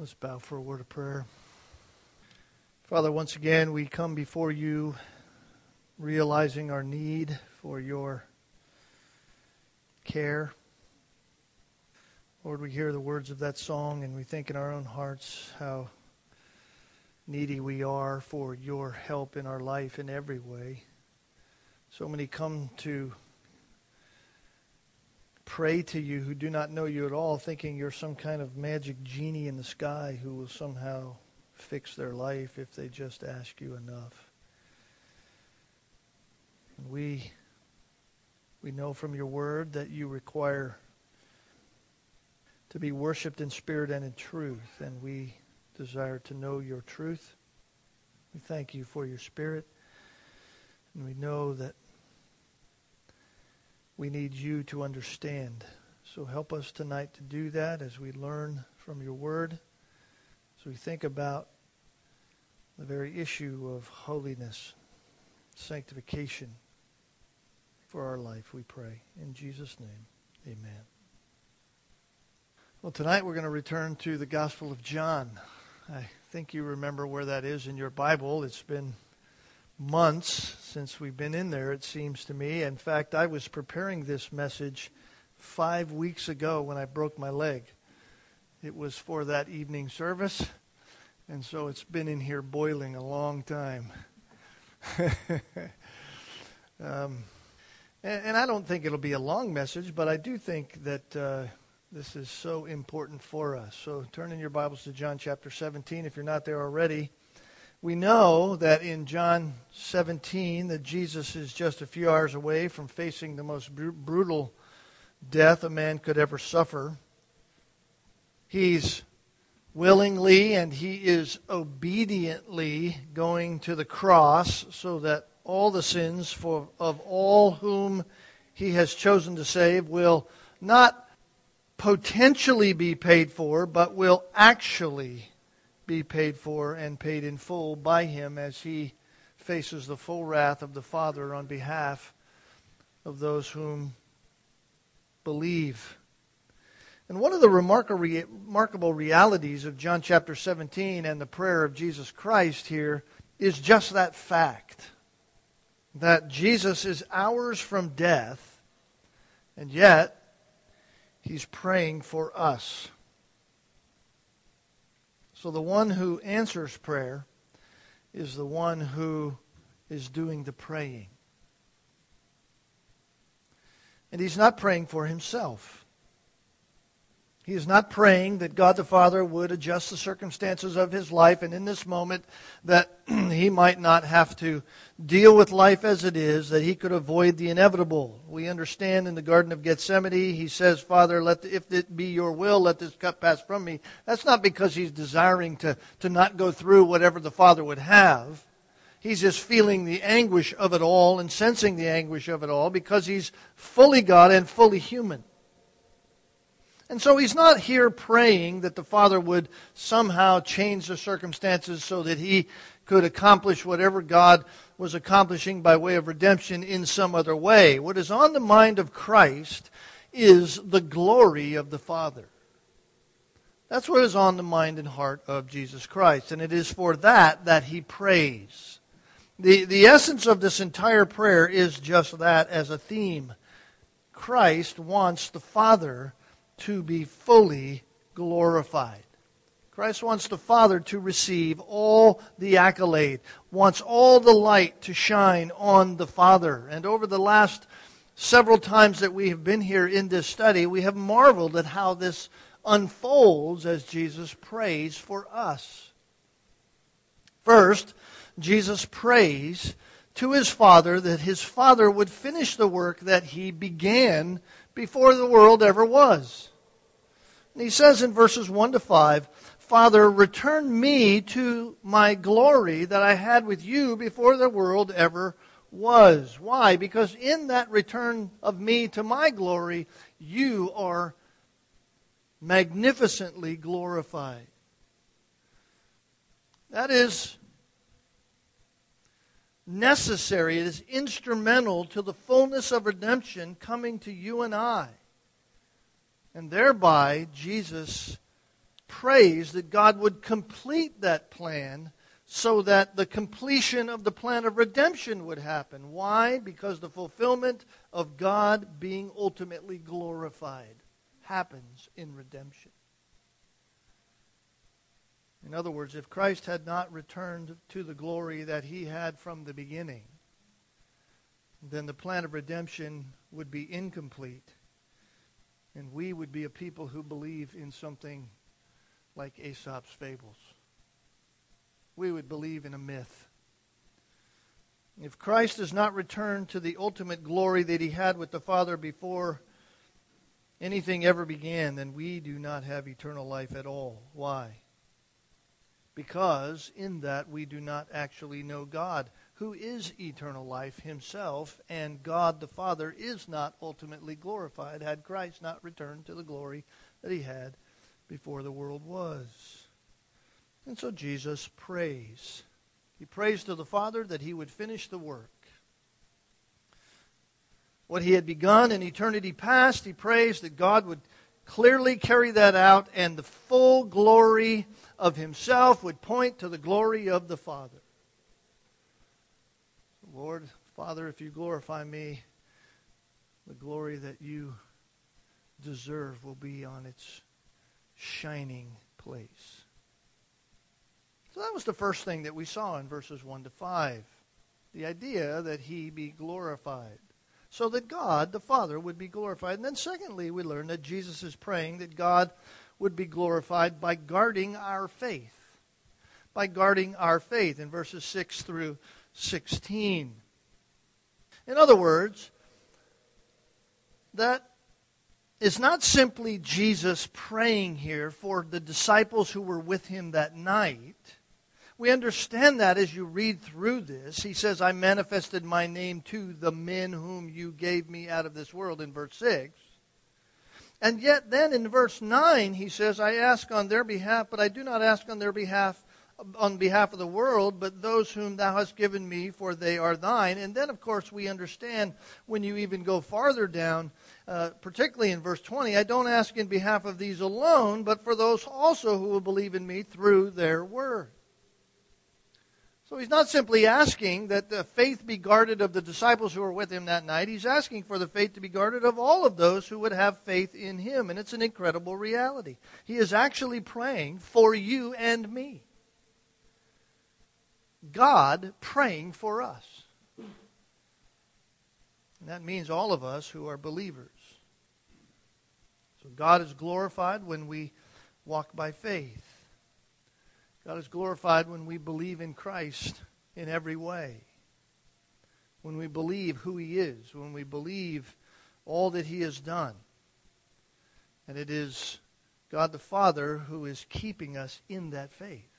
Let's bow for a word of prayer. Father, once again, we come before you realizing our need for your care. Lord, we hear the words of that song and we think in our own hearts how needy we are for your help in our life in every way. So many come to pray to you who do not know you at all, thinking you're some kind of magic genie in the sky who will somehow fix their life if they just ask you enough. And we we know from your word that you require to be worshiped in spirit and in truth, and we desire to know your truth. We thank you for your spirit, and we know that we need you to understand. So help us tonight to do that as we learn from your word, as we think about the very issue of holiness, sanctification for our life, we pray. In Jesus' name, amen. Well, tonight we're going to return to the Gospel of John. I think you remember where that is in your Bible. It's been months since we've been in there, it seems to me. In fact, I was preparing this message five weeks ago when I broke my leg. It was for that evening service, and so it's been in here boiling a long time. um, and, and, I don't think it'll be a long message, but I do think that uh, this is so important for us. So turn in your Bibles to John chapter 17 if you're not there already. We know that in John 17 that Jesus is just a few hours away from facing the most br- brutal death a man could ever suffer. He's willingly and he is obediently going to the cross so that all the sins for, of all whom he has chosen to save will not potentially be paid for, but will actually be paid for and paid in full by him as he faces the full wrath of the Father on behalf of those whom believe. And one of the remarkable realities of John chapter 17 and the prayer of Jesus Christ here is just that fact that Jesus is hours from death, and yet he's praying for us. So the one who answers prayer is the one who is doing the praying. And he's not praying for himself. He is not praying that God the Father would adjust the circumstances of his life and in this moment that he might not have to deal with life as it is, that he could avoid the inevitable. We understand in the Garden of Gethsemane, he says, Father, let the, if it be your will, let this cup pass from me. That's not because he's desiring to, to not go through whatever the Father would have. He's just feeling the anguish of it all and sensing the anguish of it all because he's fully God and fully human. And so he's not here praying that the Father would somehow change the circumstances so that he could accomplish whatever God was accomplishing by way of redemption in some other way. What is on the mind of Christ is the glory of the Father. That's what is on the mind and heart of Jesus Christ. And it is for that that he prays. The, the essence of this entire prayer is just that as a theme. Christ wants the Father to be fully glorified. Christ wants the Father to receive all the accolade, wants all the light to shine on the Father. And over the last several times that we have been here in this study, we have marveled at how this unfolds as Jesus prays for us. First, Jesus prays to his Father that his Father would finish the work that he began before the world ever was. And he says in verses 1 to 5, Father, return me to my glory that I had with you before the world ever was. Why? Because in that return of me to my glory, you are magnificently glorified. That is necessary, it is instrumental to the fullness of redemption coming to you and I and thereby Jesus prays that God would complete that plan so that the completion of the plan of redemption would happen. Why? Because the fulfillment of God being ultimately glorified happens in redemption. In other words, if Christ had not returned to the glory that he had from the beginning, then the plan of redemption would be incomplete. And we would be a people who believe in something like Aesop's fables. We would believe in a myth. If Christ does not return to the ultimate glory that he had with the Father before anything ever began, then we do not have eternal life at all. Why? Because in that we do not actually know God who is eternal life himself, and God the Father is not ultimately glorified had Christ not returned to the glory that he had before the world was. And so Jesus prays. He prays to the Father that he would finish the work. What he had begun in eternity past, he prays that God would clearly carry that out and the full glory of himself would point to the glory of the Father. Lord, Father, if you glorify me, the glory that you deserve will be on its shining place. So that was the first thing that we saw in verses 1 to 5. The idea that he be glorified. So that God, the Father, would be glorified. And then, secondly, we learn that Jesus is praying that God would be glorified by guarding our faith. By guarding our faith in verses 6 through 16. In other words, that is not simply Jesus praying here for the disciples who were with him that night. We understand that as you read through this. He says, I manifested my name to the men whom you gave me out of this world in verse 6. And yet, then in verse 9, he says, I ask on their behalf, but I do not ask on their behalf on behalf of the world, but those whom thou hast given me, for they are thine. And then, of course, we understand when you even go farther down, uh, particularly in verse 20, I don't ask in behalf of these alone, but for those also who will believe in me through their word. So he's not simply asking that the faith be guarded of the disciples who were with him that night. He's asking for the faith to be guarded of all of those who would have faith in him. And it's an incredible reality. He is actually praying for you and me. God praying for us. And that means all of us who are believers. So God is glorified when we walk by faith. God is glorified when we believe in Christ in every way. When we believe who He is, when we believe all that He has done. And it is God the Father who is keeping us in that faith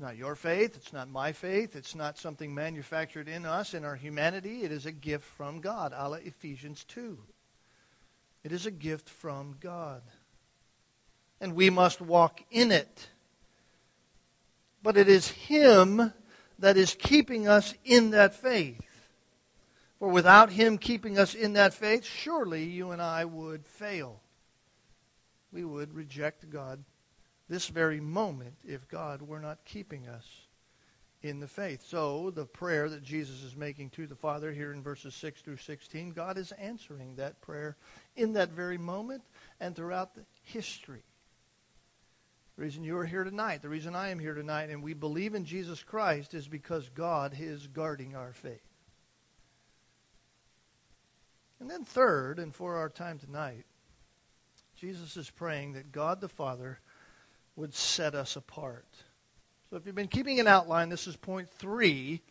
not your faith. It's not my faith. It's not something manufactured in us, in our humanity. It is a gift from God, a la Ephesians 2. It is a gift from God. And we must walk in it. But it is Him that is keeping us in that faith. For without Him keeping us in that faith, surely you and I would fail. We would reject God this very moment if God were not keeping us in the faith. So, the prayer that Jesus is making to the Father here in verses 6 through 16, God is answering that prayer in that very moment and throughout the history. The reason you are here tonight, the reason I am here tonight, and we believe in Jesus Christ is because God is guarding our faith. And then, third, and for our time tonight, Jesus is praying that God the Father would set us apart. So if you've been keeping an outline, this is point three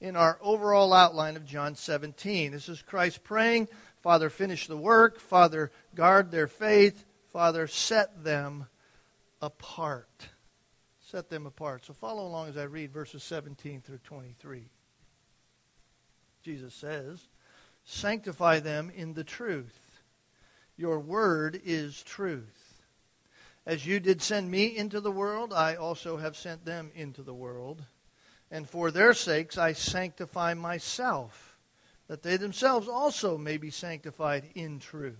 in our overall outline of John 17. This is Christ praying, Father, finish the work. Father, guard their faith. Father, set them apart. Set them apart. So follow along as I read verses 17 through 23. Jesus says, Sanctify them in the truth. Your word is truth. As you did send me into the world, I also have sent them into the world. And for their sakes I sanctify myself, that they themselves also may be sanctified in truth.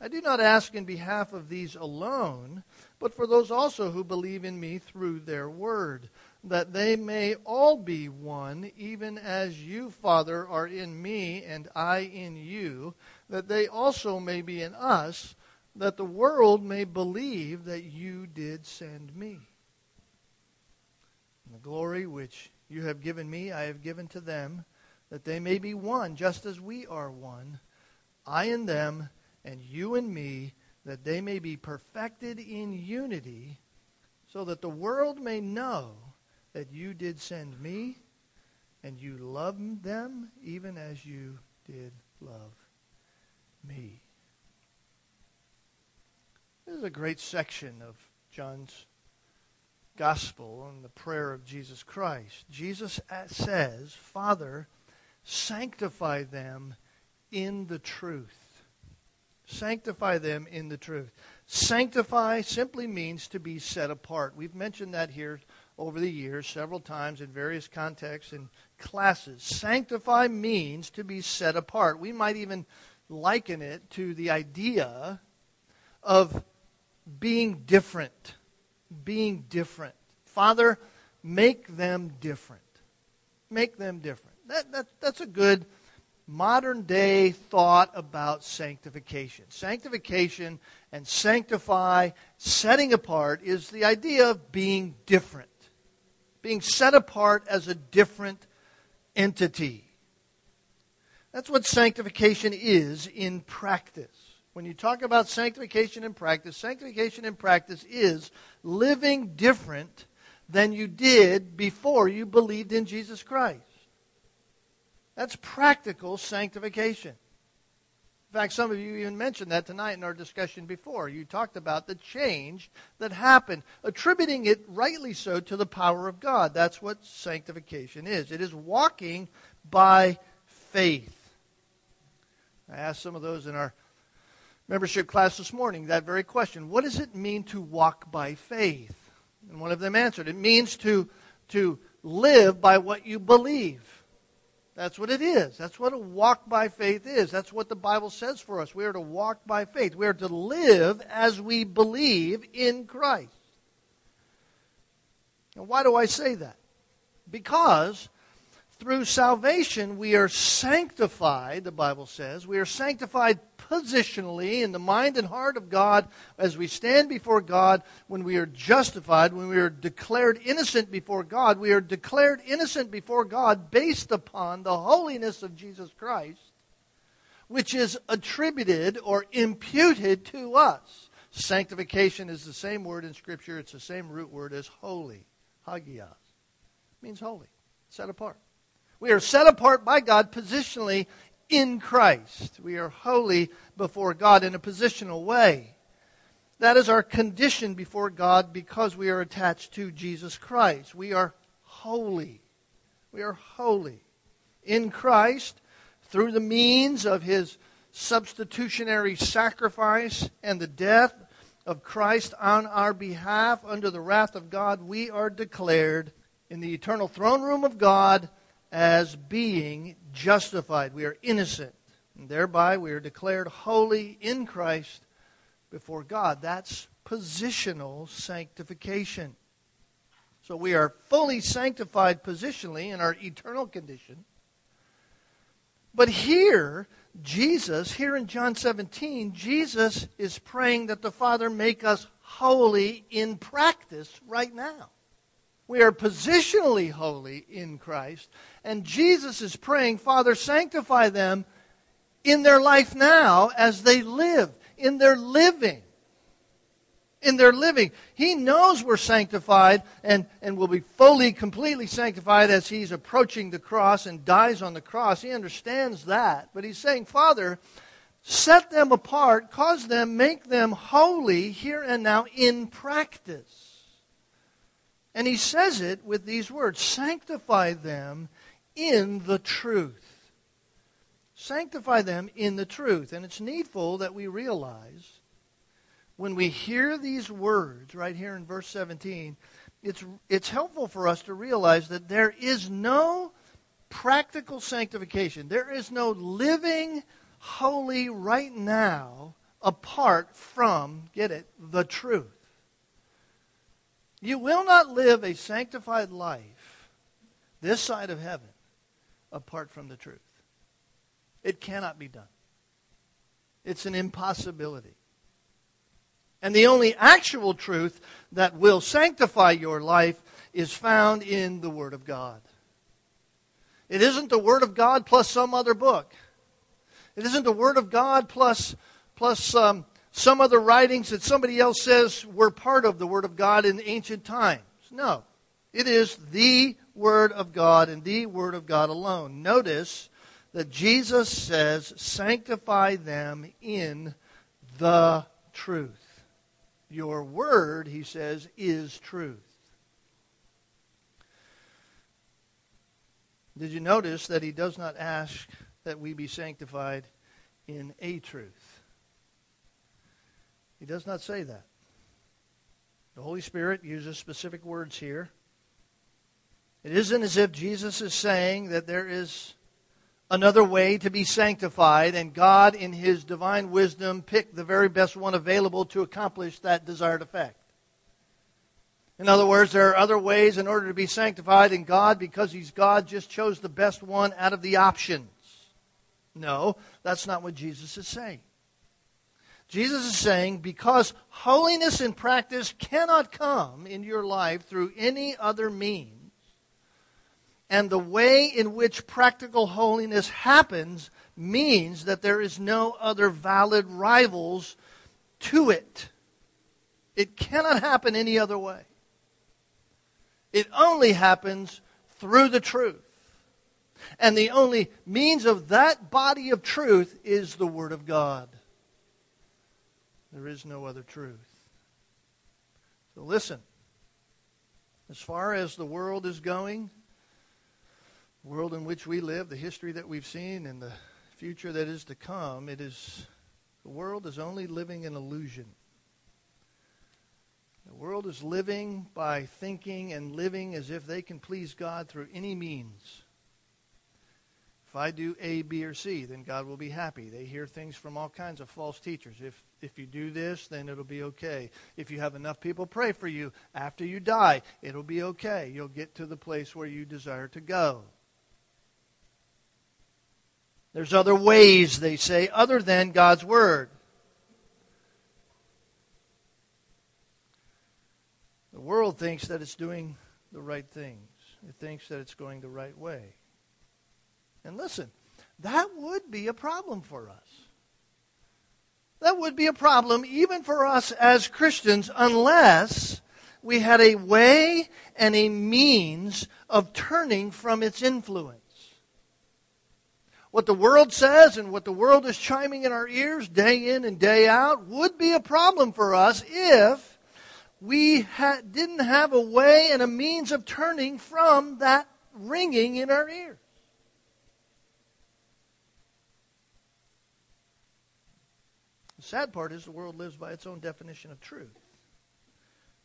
I do not ask in behalf of these alone, but for those also who believe in me through their word, that they may all be one, even as you, Father, are in me and I in you, that they also may be in us, that the world may believe that you did send me. And the glory which you have given me, I have given to them, that they may be one, just as we are one, I and them and you and me, that they may be perfected in unity, so that the world may know that you did send me, and you love them even as you did love me. This is a great section of John's gospel and the prayer of Jesus Christ. Jesus says, Father, sanctify them in the truth. Sanctify them in the truth. Sanctify simply means to be set apart. We've mentioned that here over the years several times in various contexts and classes. Sanctify means to be set apart. We might even liken it to the idea of being different. Being different. Father, make them different. Make them different. That, that, that's a good modern day thought about sanctification. Sanctification and sanctify, setting apart, is the idea of being different, being set apart as a different entity. That's what sanctification is in practice. When you talk about sanctification in practice, sanctification in practice is living different than you did before you believed in Jesus Christ. That's practical sanctification. In fact, some of you even mentioned that tonight in our discussion before. You talked about the change that happened, attributing it rightly so to the power of God. That's what sanctification is. It is walking by faith. I asked some of those in our membership class this morning that very question. What does it mean to walk by faith? And one of them answered, it means to, to live by what you believe. That's what it is. That's what a walk by faith is. That's what the Bible says for us. We are to walk by faith. We are to live as we believe in Christ. Now, why do I say that? Because through salvation we are sanctified, the Bible says. We are sanctified positionally in the mind and heart of God as we stand before God when we are justified, when we are declared innocent before God. We are declared innocent before God based upon the holiness of Jesus Christ, which is attributed or imputed to us. Sanctification is the same word in Scripture, it's the same root word as holy. Hagios. means holy, set apart. We are set apart by God positionally in Christ. We are holy before God in a positional way. That is our condition before God because we are attached to Jesus Christ. We are holy. We are holy. In Christ, through the means of his substitutionary sacrifice and the death of Christ on our behalf under the wrath of God, we are declared in the eternal throne room of God as being justified. We are innocent. And thereby we are declared holy in Christ before God. That's positional sanctification. So we are fully sanctified positionally in our eternal condition. But here, Jesus, here in John 17, Jesus is praying that the Father make us holy in practice right now. We are positionally holy in Christ. And Jesus is praying, Father, sanctify them in their life now as they live, in their living. In their living. He knows we're sanctified and, and will be fully, completely sanctified as he's approaching the cross and dies on the cross. He understands that. But he's saying, Father, set them apart, cause them, make them holy here and now in practice. And he says it with these words Sanctify them in the truth. Sanctify them in the truth. And it's needful that we realize when we hear these words right here in verse 17, it's, it's helpful for us to realize that there is no practical sanctification. There is no living holy right now apart from, get it, the truth. You will not live a sanctified life this side of heaven apart from the truth. It cannot be done. It's an impossibility. And the only actual truth that will sanctify your life is found in the Word of God. It isn't the Word of God plus some other book. It isn't the Word of God plus, plus um, some other writings that somebody else says were part of the Word of God in ancient times. No. It is the Word of God and the Word of God alone. Notice that Jesus says, sanctify them in the truth. Your word, he says, is truth. Did you notice that he does not ask that we be sanctified in a truth? He does not say that. The Holy Spirit uses specific words here. It isn't as if Jesus is saying that there is another way to be sanctified, and God, in His divine wisdom, picked the very best one available to accomplish that desired effect. In other words, there are other ways in order to be sanctified, and God, because He's God, just chose the best one out of the options. No, that's not what Jesus is saying. Jesus is saying because holiness in practice cannot come in your life through any other means, and the way in which practical holiness happens means that there is no other valid rivals to it. It cannot happen any other way. It only happens through the truth. And the only means of that body of truth is the Word of God. There is no other truth. So listen. As far as the world is going, world in which we live, the history that we've seen, and the future that is to come, it is the world is only living an illusion. The world is living by thinking and living as if they can please God through any means. If I do A, B, or C, then God will be happy. They hear things from all kinds of false teachers. If, if you do this, then it'll be okay. If you have enough people pray for you after you die, it'll be okay. You'll get to the place where you desire to go. There's other ways, they say, other than God's Word. The world thinks that it's doing the right things, it thinks that it's going the right way. And listen, that would be a problem for us. That would be a problem even for us as Christians unless we had a way and a means of turning from its influence what the world says and what the world is chiming in our ears day in and day out would be a problem for us if we ha- didn't have a way and a means of turning from that ringing in our ears. The sad part is the world lives by its own definition of truth.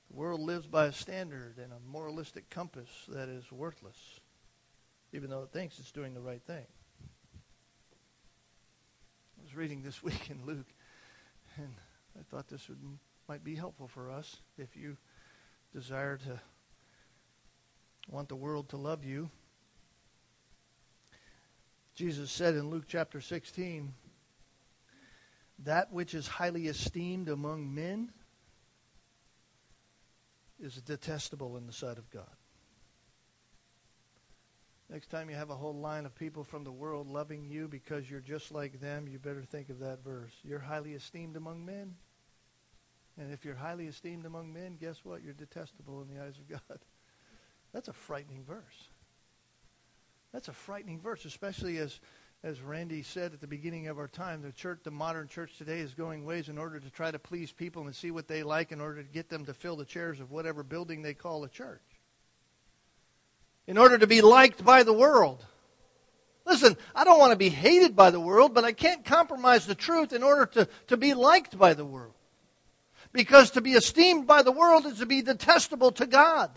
The world lives by a standard and a moralistic compass that is worthless, even though it thinks it's doing the right thing I was reading this week in Luke, and I thought this would might be helpful for us if you desire to want the world to love you. Jesus said in Luke chapter 16, that which is highly esteemed among men is detestable in the sight of God. Next time you have a whole line of people from the world loving you because you're just like them, you better think of that verse. You're highly esteemed among men. And if you're highly esteemed among men, guess what? You're detestable in the eyes of God. That's a frightening verse. That's a frightening verse, especially as as Randy said at the beginning of our time, the church, the modern church today is going ways in order to try to please people and see what they like in order to get them to fill the chairs of whatever building they call a church in order to be liked by the world. Listen, I don't want to be hated by the world, but I can't compromise the truth in order to, to be liked by the world. Because to be esteemed by the world is to be detestable to God.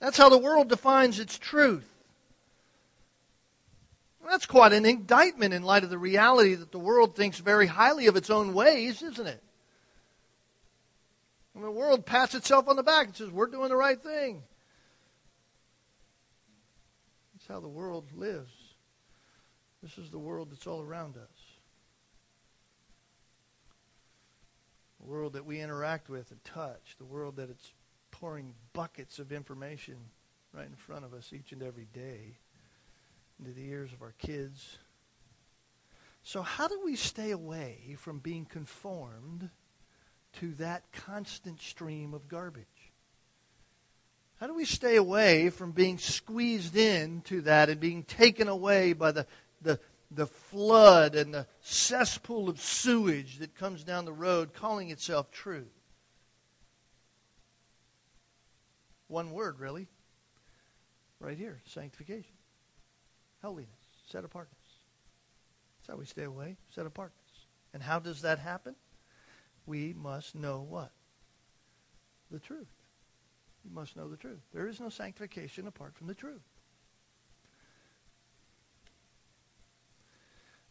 That's how the world defines its truth. That's quite an indictment in light of the reality that the world thinks very highly of its own ways, isn't it? And the world pats itself on the back and says, We're doing the right thing. That's how the world lives. This is the world that's all around us. The world that we interact with and touch, the world that it's pouring buckets of information right in front of us each and every day into the ears of our kids. So, how do we stay away from being conformed to that constant stream of garbage? How do we stay away from being squeezed into that and being taken away by the, the, the flood and the cesspool of sewage that comes down the road calling itself truth? One word, really. Right here sanctification, holiness, set apartness. That's how we stay away, set apartness. And how does that happen? We must know what? The truth. We must know the truth. There is no sanctification apart from the truth.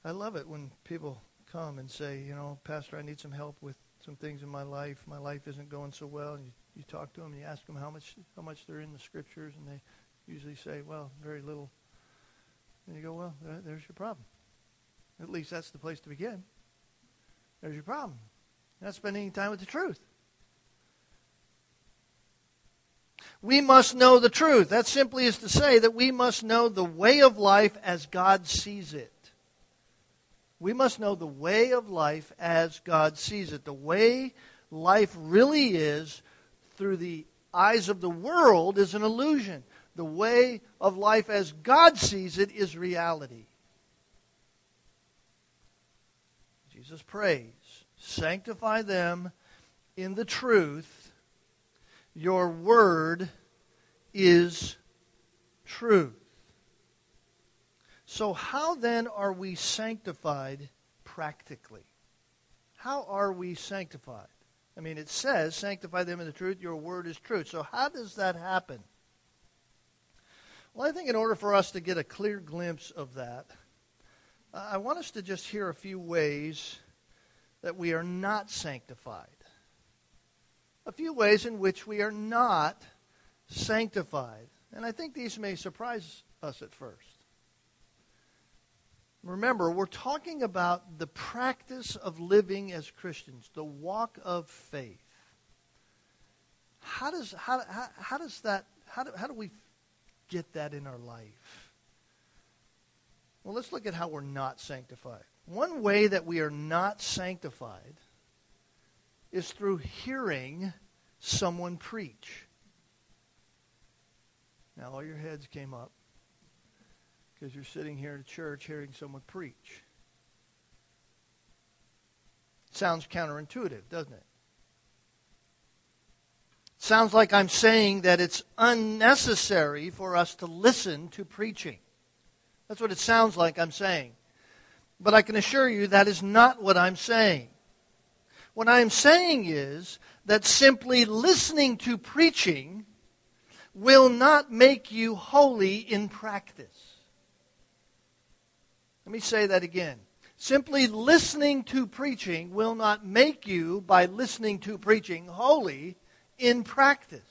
I love it when people come and say, you know, Pastor, I need some help with some things in my life. My life isn't going so well. And you, you talk to them and you ask them how much how much they're in the scriptures, and they usually say, well, very little. And you go, well, there's your problem. At least that's the place to begin. There's your problem. Not spending any time with the truth. We must know the truth. That simply is to say that we must know the way of life as God sees it. We must know the way of life as God sees it. The way life really is through the eyes of the world is an illusion. The way of life as God sees it is reality. Jesus prays, Sanctify them in the truth. Your word is truth. So, how then are we sanctified practically? How are we sanctified? I mean, it says, sanctify them in the truth, your word is truth. So, how does that happen? Well, I think in order for us to get a clear glimpse of that, I want us to just hear a few ways that we are not sanctified. A few ways in which we are not sanctified. And I think these may surprise us at first. Remember, we're talking about the practice of living as Christians, the walk of faith. How does, how, how, how does that, how do, how do we get that in our life? Well, let's look at how we're not sanctified. One way that we are not sanctified is through hearing someone preach. Now, all your heads came up because you're sitting here at church hearing someone preach. Sounds counterintuitive, doesn't it? Sounds like I'm saying that it's unnecessary for us to listen to preaching. That's what it sounds like I'm saying. But I can assure you that is not what I'm saying. What I'm saying is that simply listening to preaching will not make you holy in practice. Let me say that again. Simply listening to preaching will not make you, by listening to preaching, holy in practice.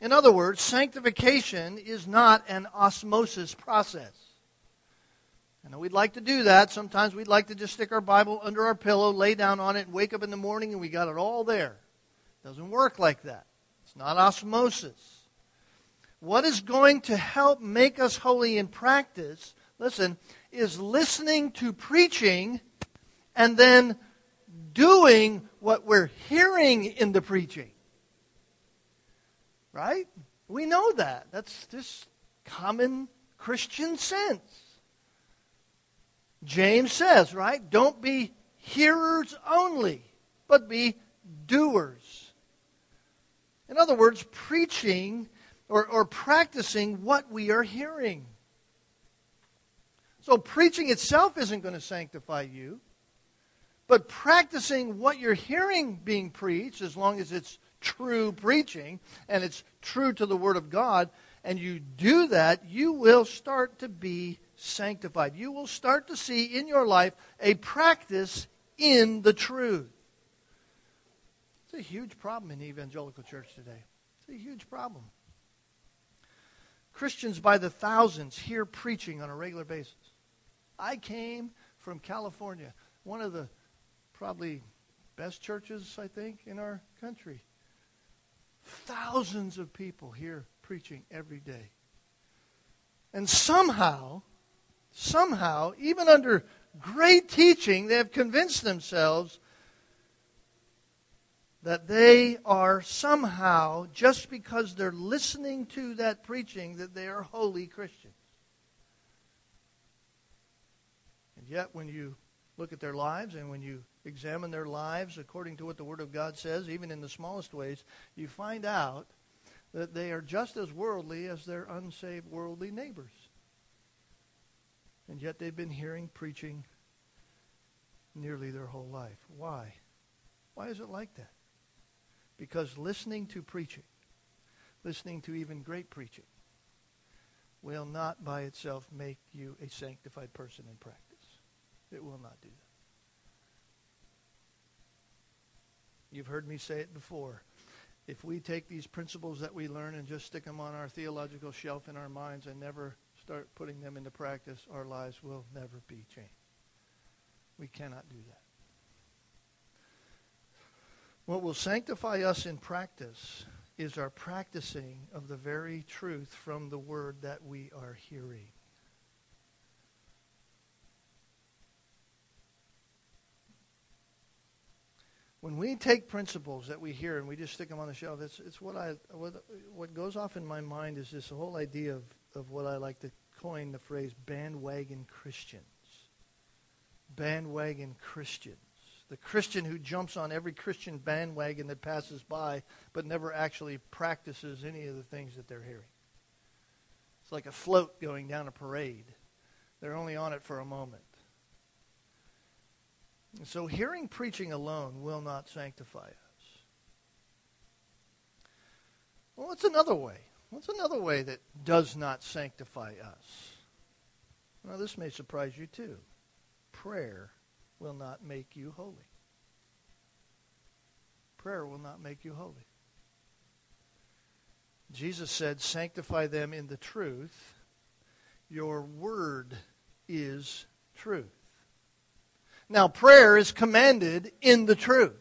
In other words, sanctification is not an osmosis process. I know we'd like to do that. Sometimes we'd like to just stick our Bible under our pillow, lay down on it, and wake up in the morning and we got it all there. It doesn't work like that. It's not osmosis. What is going to help make us holy in practice listen, is listening to preaching and then doing what we're hearing in the preaching. Right? We know that. That's just common Christian sense. James says, right? Don't be hearers only, but be doers. In other words, preaching or, or practicing what we are hearing. So preaching itself isn't going to sanctify you. But practicing what you're hearing being preached, as long as it's true preaching and it's true to the Word of God, and you do that, you will start to be sanctified. You will start to see in your life a practice in the truth. It's a huge problem in the evangelical church today. It's a huge problem. Christians by the thousands hear preaching on a regular basis. I came from California, one of the probably best churches, I think, in our country. Thousands of people hear preaching every day. And somehow, somehow, even under great teaching, they have convinced themselves that they are somehow, just because they're listening to that preaching, that they are holy Christians. And yet, when you look at their lives and when you examine their lives according to what the Word of God says, even in the smallest ways, you find out that they are just as worldly as their unsaved worldly neighbors. And yet they've been hearing preaching nearly their whole life. Why? Why is it like that? Because listening to preaching, listening to even great preaching, will not by itself make you a sanctified person in practice. It will not do that. You've heard me say it before. If we take these principles that we learn and just stick them on our theological shelf in our minds and never start putting them into practice, our lives will never be changed. We cannot do that. What will sanctify us in practice is our practicing of the very truth from the word that we are hearing. When we take principles that we hear and we just stick them on the shelf, it's, it's what I what, what goes off in my mind is this whole idea of, of what I like to coin the phrase bandwagon Christians. Bandwagon Christians. The Christian who jumps on every Christian bandwagon that passes by, but never actually practices any of the things that they're hearing. It's like a float going down a parade. They're only on it for a moment. So hearing preaching alone will not sanctify us. Well, what's another way? What's another way that does not sanctify us? Well, this may surprise you too. Prayer will not make you holy. Prayer will not make you holy. Jesus said, Sanctify them in the truth. Your word is truth. Now, prayer is commanded in the truth.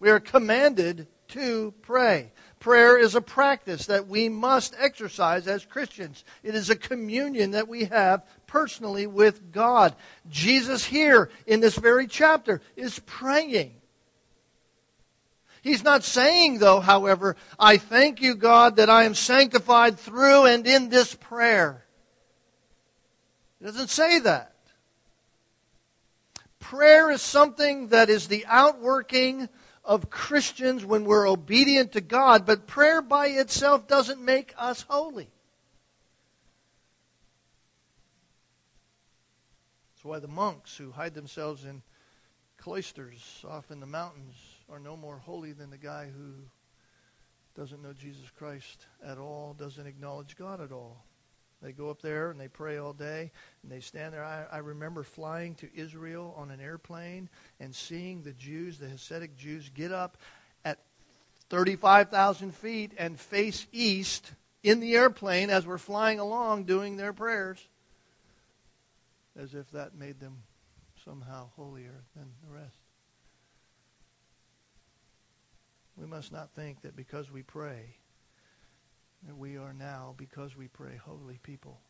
We are commanded to pray. Prayer is a practice that we must exercise as Christians. It is a communion that we have personally with God. Jesus here in this very chapter is praying. He's not saying, though, however, I thank you, God, that I am sanctified through and in this prayer. He doesn't say that. Prayer is something that is the outworking of Christians when we're obedient to God, but prayer by itself doesn't make us holy. That's why the monks who hide themselves in cloisters off in the mountains are no more holy than the guy who doesn't know Jesus Christ at all, doesn't acknowledge God at all. They go up there and they pray all day and they stand there. I, I remember flying to Israel on an airplane and seeing the Jews, the Hasidic Jews, get up at 35,000 feet and face east in the airplane as we're flying along doing their prayers as if that made them somehow holier than the rest. We must not think that because we pray that we are now, because we pray, holy people,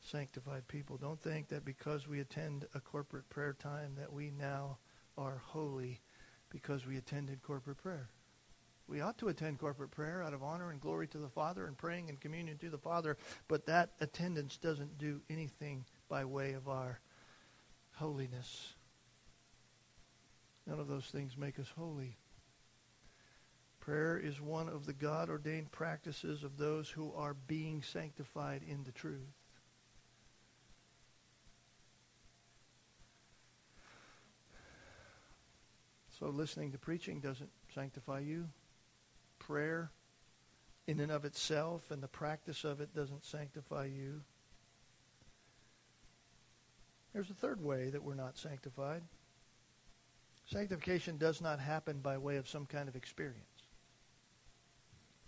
sanctified people. Don't think that because we attend a corporate prayer time that we now are holy because we attended corporate prayer. We ought to attend corporate prayer out of honor and glory to the Father and praying in communion to the Father, but that attendance doesn't do anything by way of our holiness. None of those things make us holy. Prayer is one of the God ordained practices of those who are being sanctified in the truth. So listening to preaching doesn't sanctify you. Prayer in and of itself, and the practice of it doesn't sanctify you. There's a third way that we're not sanctified. Sanctification does not happen by way of some kind of experience.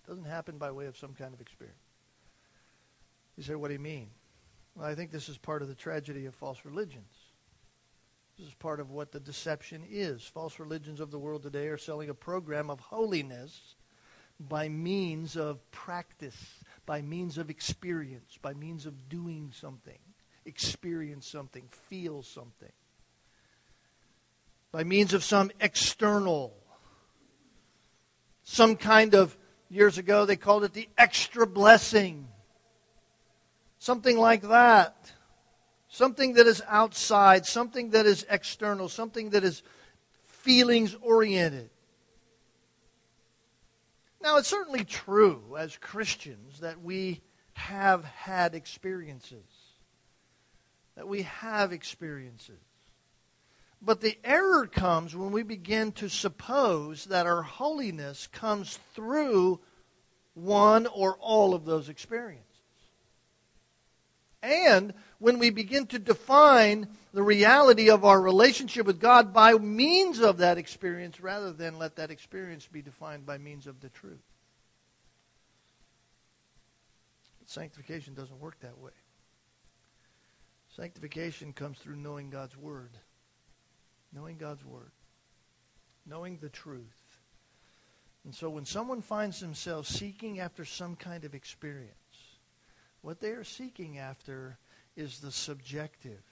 Doesn't happen by way of some kind of experience. You say, what do you mean? Well, I think this is part of the tragedy of false religions. This is part of what the deception is. False religions of the world today are selling a program of holiness by means of practice, by means of experience, by means of doing something, experience something, feel something, by means of some external, some kind of, years ago they called it the extra blessing, something like that. Something that is outside, something that is external, something that is feelings oriented. Now, it's certainly true as Christians that we have had experiences, that we have experiences. But the error comes when we begin to suppose that our holiness comes through one or all of those experiences. And when we begin to define the reality of our relationship with God by means of that experience rather than let that experience be defined by means of the truth. But sanctification doesn't work that way. Sanctification comes through knowing God's Word. Knowing God's Word. Knowing the truth. And so when someone finds themselves seeking after some kind of experience, what they are seeking after is the subjective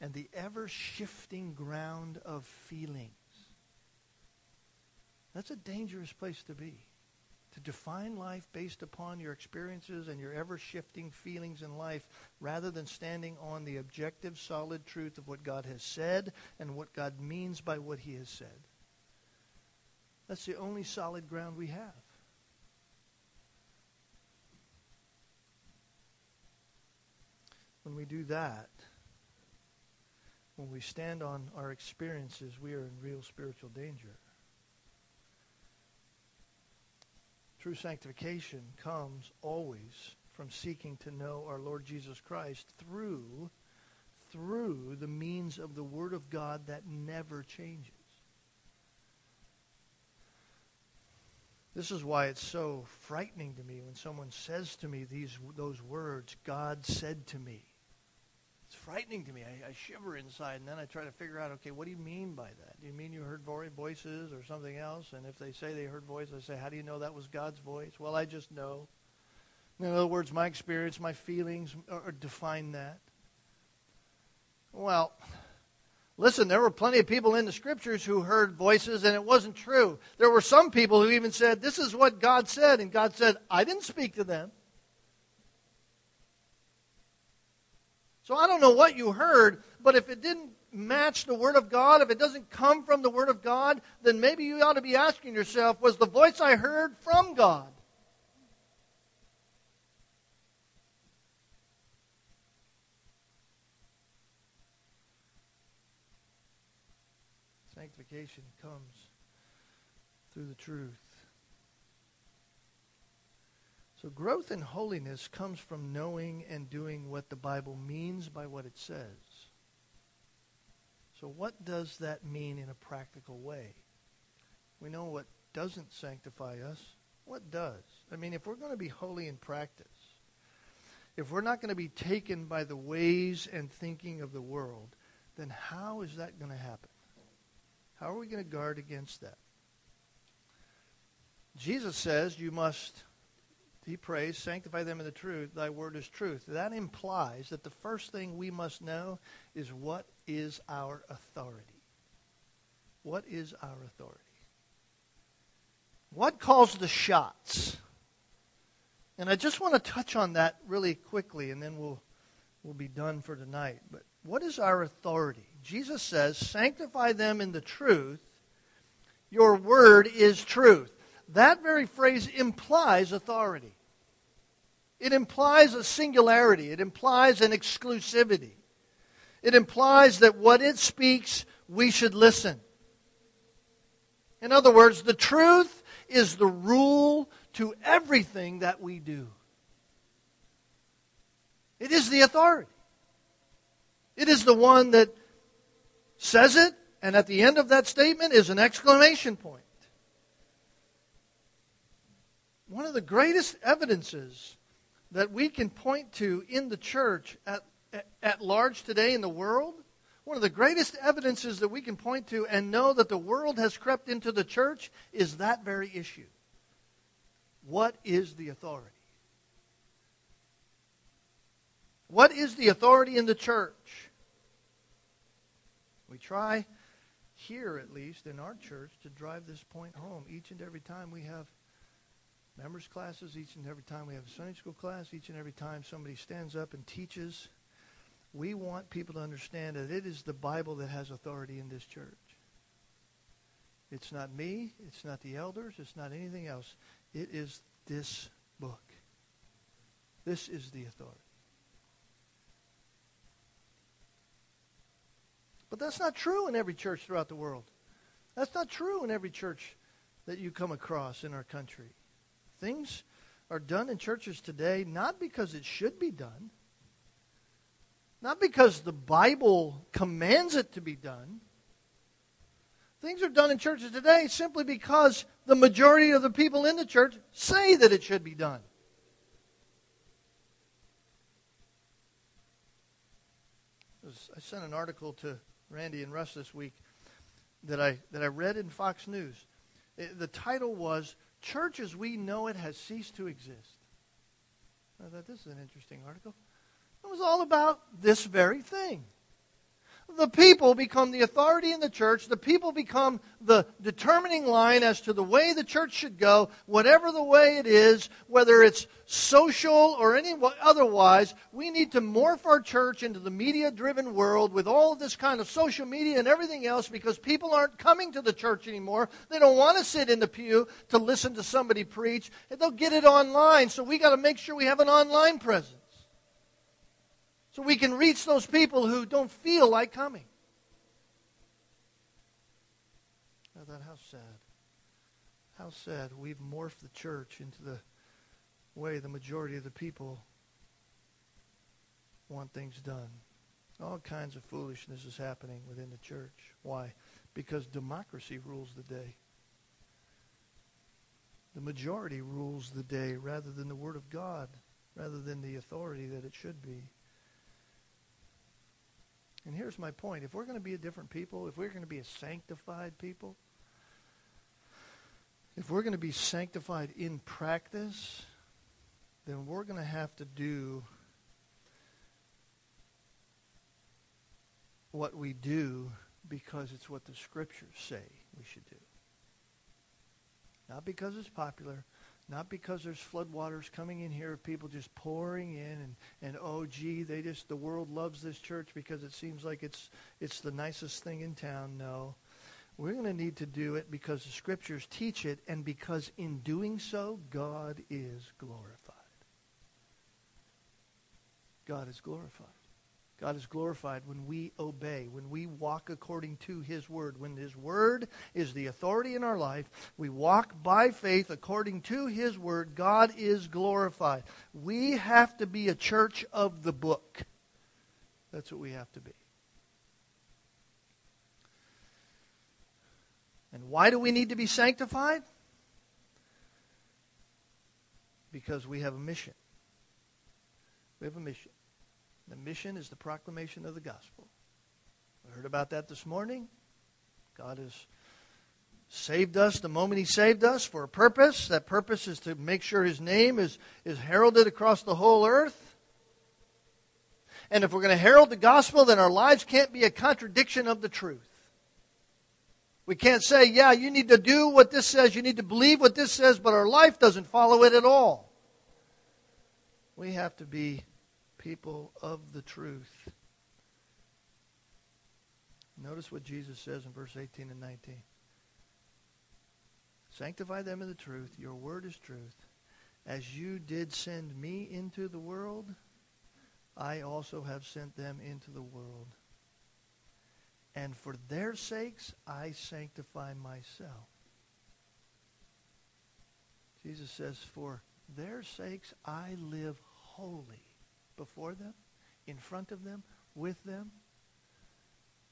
and the ever shifting ground of feelings. That's a dangerous place to be. To define life based upon your experiences and your ever shifting feelings in life rather than standing on the objective, solid truth of what God has said and what God means by what He has said. That's the only solid ground we have. When we do that, when we stand on our experiences, we are in real spiritual danger. True sanctification comes always from seeking to know our Lord Jesus Christ through through the means of the word of God that never changes. This is why it's so frightening to me when someone says to me these those words, God said to me. It's frightening to me. I, I, shiver inside, and then I try to figure out, okay, what do you mean by that? Do you mean you heard voices or something else? And if they say they heard voices, I say, how do you know that was God's voice? Well, I just know. In other words, my experience, my feelings are, define that. Well, listen, there were plenty of people in the scriptures who heard voices, and it wasn't true. There were some people who even said, this is what God said, and God said, I didn't speak to them. So I don't know what you heard, but if it didn't match the Word of God, if it doesn't come from the Word of God, then maybe you ought to be asking yourself, was the voice I heard from God? Sanctification comes through the truth. So, growth in holiness comes from knowing and doing what the Bible means by what it says. So, what does that mean in a practical way? We know what doesn't sanctify us. What does? I mean, if we're going to be holy in practice, if we're not going to be taken by the ways and thinking of the world, then how is that going to happen? How are we going to guard against that? Jesus says you must he prays, sanctify them in the truth. Thy word is truth. That implies that the first thing we must know is what is our authority. What is our authority? What calls the shots? And I just want to touch on that really quickly, and then we'll, we'll be done for tonight. But what is our authority? Jesus says, Sanctify them in the truth. Your word is truth. That very phrase implies authority. It implies a singularity. It implies an exclusivity. It implies that what it speaks, we should listen. In other words, the truth is the rule to everything that we do. It is the authority. It is the one that says it, and at the end of that statement is an exclamation point. One of the greatest evidences that we can point to in the church at, at large today in the world, one of the greatest evidences that we can point to and know that the world has crept into the church is that very issue. What is the authority? What is the authority in the church? We try here, at least in our church, to drive this point home each and every time we have members classes, each and every time we have a Sunday school class, each and every time somebody stands up and teaches. We want people to understand that it is the Bible that has authority in this church. It's not me. It's not the elders. It's not anything else. It is this book. This is the authority. But that's not true in every church throughout the world. That's not true in every church that you come across in our country. Things are done in churches today not because it should be done, not because the Bible commands it to be done. Things are done in churches today simply because the majority of the people in the church say that it should be done. I sent an article to Randy and Russ this week that I, that I read in Fox News. The title was church as we know it has ceased to exist. I thought this is an interesting article. It was all about this very thing the people become the authority in the church. The people become the determining line as to the way the church should go, whatever the way it is, whether it's social or any otherwise. We need to morph our church into the media driven world with all of this kind of social media and everything else because people aren't coming to the church anymore. They don't want to sit in the pew to listen to somebody preach. They'll get it online. So we got to make sure we have an online presence. So we can reach those people who don't feel like coming. I thought, how sad. How sad we've morphed the church into the way the majority of the people want things done. All kinds of foolishness is happening within the church. Why? Because democracy rules the day. The majority rules the day rather than the Word of God, rather than the authority that it should be. And here's my point. If we're going to be a different people, if we're going to be a sanctified people, if we're going to be sanctified in practice, then we're going to have to do what we do because it's what the scriptures say we should do. Not because it's popular, not because there's floodwaters coming in here of people just pouring in and, and oh gee, they just the world loves this church because it seems like it's it's the nicest thing in town. No. We're going to need to do it because the scriptures teach it and because in doing so God is glorified. God is glorified. God is glorified when we obey, when we walk according to His Word. When His Word is the authority in our life, we walk by faith according to His Word. God is glorified. We have to be a church of the book. That's what we have to be. And why do we need to be sanctified? Because we have a mission. We have a mission. The mission is the proclamation of the gospel. We heard about that this morning. God has saved us the moment He saved us for a purpose. That purpose is to make sure His name is, is heralded across the whole earth. And if we're going to herald the gospel, then our lives can't be a contradiction of the truth. We can't say, yeah, you need to do what this says, you need to believe what this says, but our life doesn't follow it at all. We have to be people of the truth. Notice what Jesus says in verse 18 and 19. Sanctify them in the truth. Your word is truth. As you did send me into the world, I also have sent them into the world. And for their sakes, I sanctify myself. Jesus says, For their sakes I live holy before them, in front of them, with them,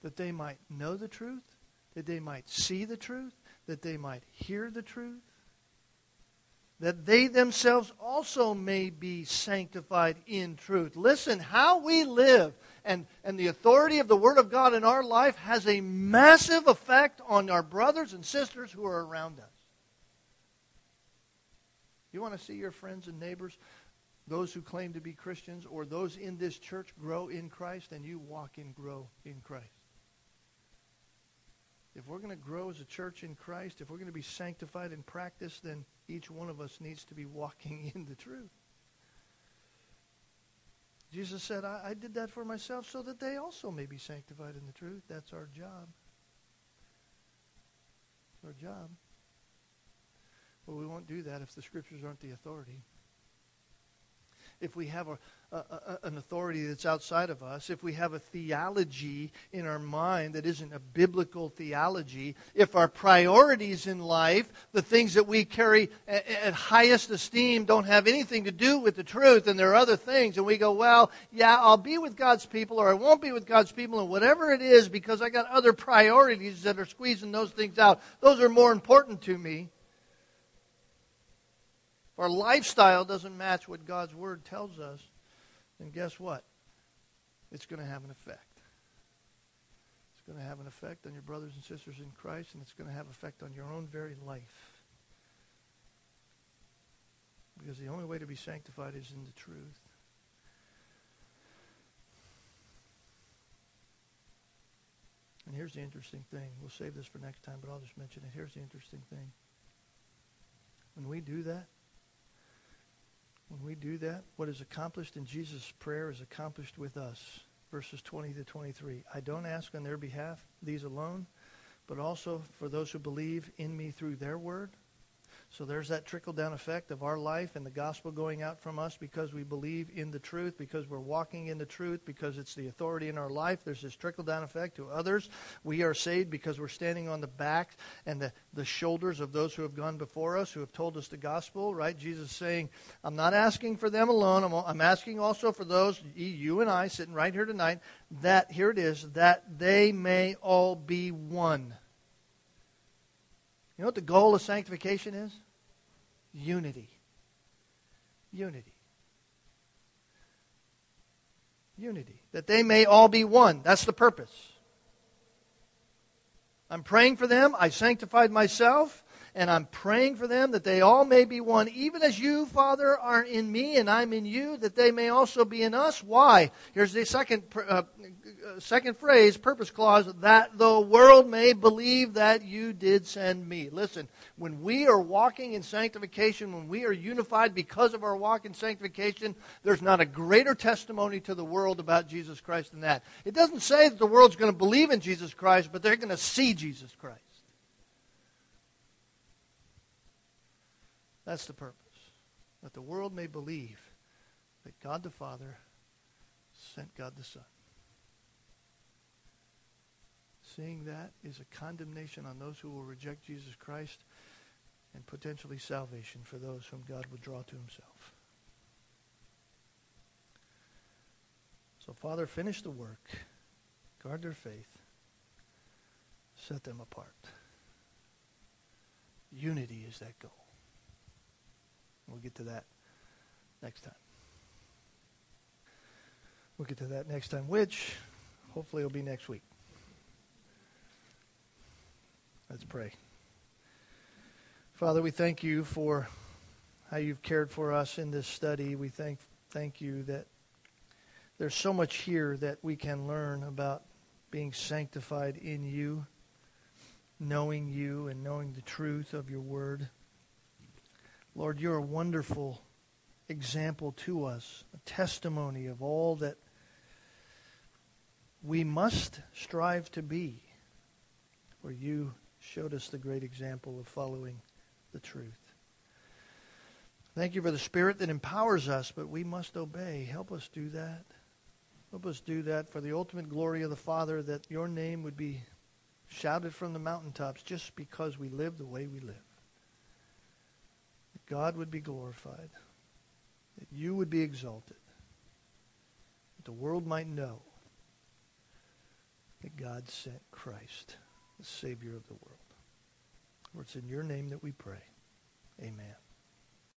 that they might know the truth, that they might see the truth, that they might hear the truth, that they themselves also may be sanctified in truth. Listen, how we live and, and the authority of the Word of God in our life has a massive effect on our brothers and sisters who are around us. You want to see your friends and neighbors, those who claim to be Christians, or those in this church grow in Christ, and you walk and grow in Christ. If we're going to grow as a church in Christ, if we're going to be sanctified in practice, then each one of us needs to be walking in the truth. Jesus said, I, I, did that for myself so that they also may be sanctified in the truth. That's our job. It's our job. Well, we won't do that if the scriptures aren't the authority. If we have a, a, a, an authority that's outside of us, if we have a theology in our mind that isn't a biblical theology, if our priorities in life, the things that we carry at, at highest esteem, don't have anything to do with the truth, and there are other things, and we go, well, yeah, I'll be with God's people, or I won't be with God's people, and whatever it is, because I got other priorities that are squeezing those things out, those are more important to me. Our lifestyle doesn't match what God's Word tells us, then guess what? It's going to have an effect. It's going to have an effect on your brothers and sisters in Christ, and it's going to have an effect on your own very life. Because the only way to be sanctified is in the truth. And here's the interesting thing. We'll save this for next time, but I'll just mention it. Here's the interesting thing. When we do that, when we do that, what is accomplished in Jesus' prayer is accomplished with us. Verses 20 to 23. I don't ask on their behalf these alone, but also for those who believe in me through their word so there's that trickle down effect of our life and the gospel going out from us because we believe in the truth, because we're walking in the truth, because it's the authority in our life. There's this trickle down effect to others. We are saved because we're standing on the back and the, the shoulders of those who have gone before us, who have told us the gospel, right? Jesus saying, I'm not asking for them alone. I'm, I'm asking also for those, you and I, sitting right here tonight, that, here it is, that they may all be one. You know what the goal of sanctification is? Unity. Unity. Unity. That they may all be one. That's the purpose. I'm praying for them. I sanctified myself and I'm praying for them that they all may be one, even as you, Father, are in me and I'm in you, that they may also be in us. Why? Here's the second, uh, second phrase, purpose clause, that the world may believe that you did send me. Listen, when we are walking in sanctification, when we are unified because of our walk in sanctification, there's not a greater testimony to the world about Jesus Christ than that. It doesn't say that the world's going to believe in Jesus Christ, but they're going to see Jesus Christ. That's the purpose. That the world may believe that God the Father sent God the Son. Seeing that is a condemnation on those who will reject Jesus Christ and potentially salvation for those whom God would draw to himself. So, Father, finish the work, guard their faith, set them apart. Unity is that goal. We'll get to that next time. We'll get to that next time, which hopefully will be next week. Let's pray. Father, we thank you for how you've cared for us in this study. We thank thank you that there's so much here that we can learn about being sanctified in you, knowing you and knowing the truth of your word. Lord, you're a wonderful example to us, a testimony of all that we must strive to be, where you showed us the great example of following the truth. Thank you for the Spirit that empowers us, but we must obey. Help us do that. Help us do that for the ultimate glory of the Father, that your name would be shouted from the mountaintops just because we live the way we live. God would be glorified, that you would be exalted, that the world might know that God sent Christ, the Savior of the world. For it's in your name that we pray. Amen.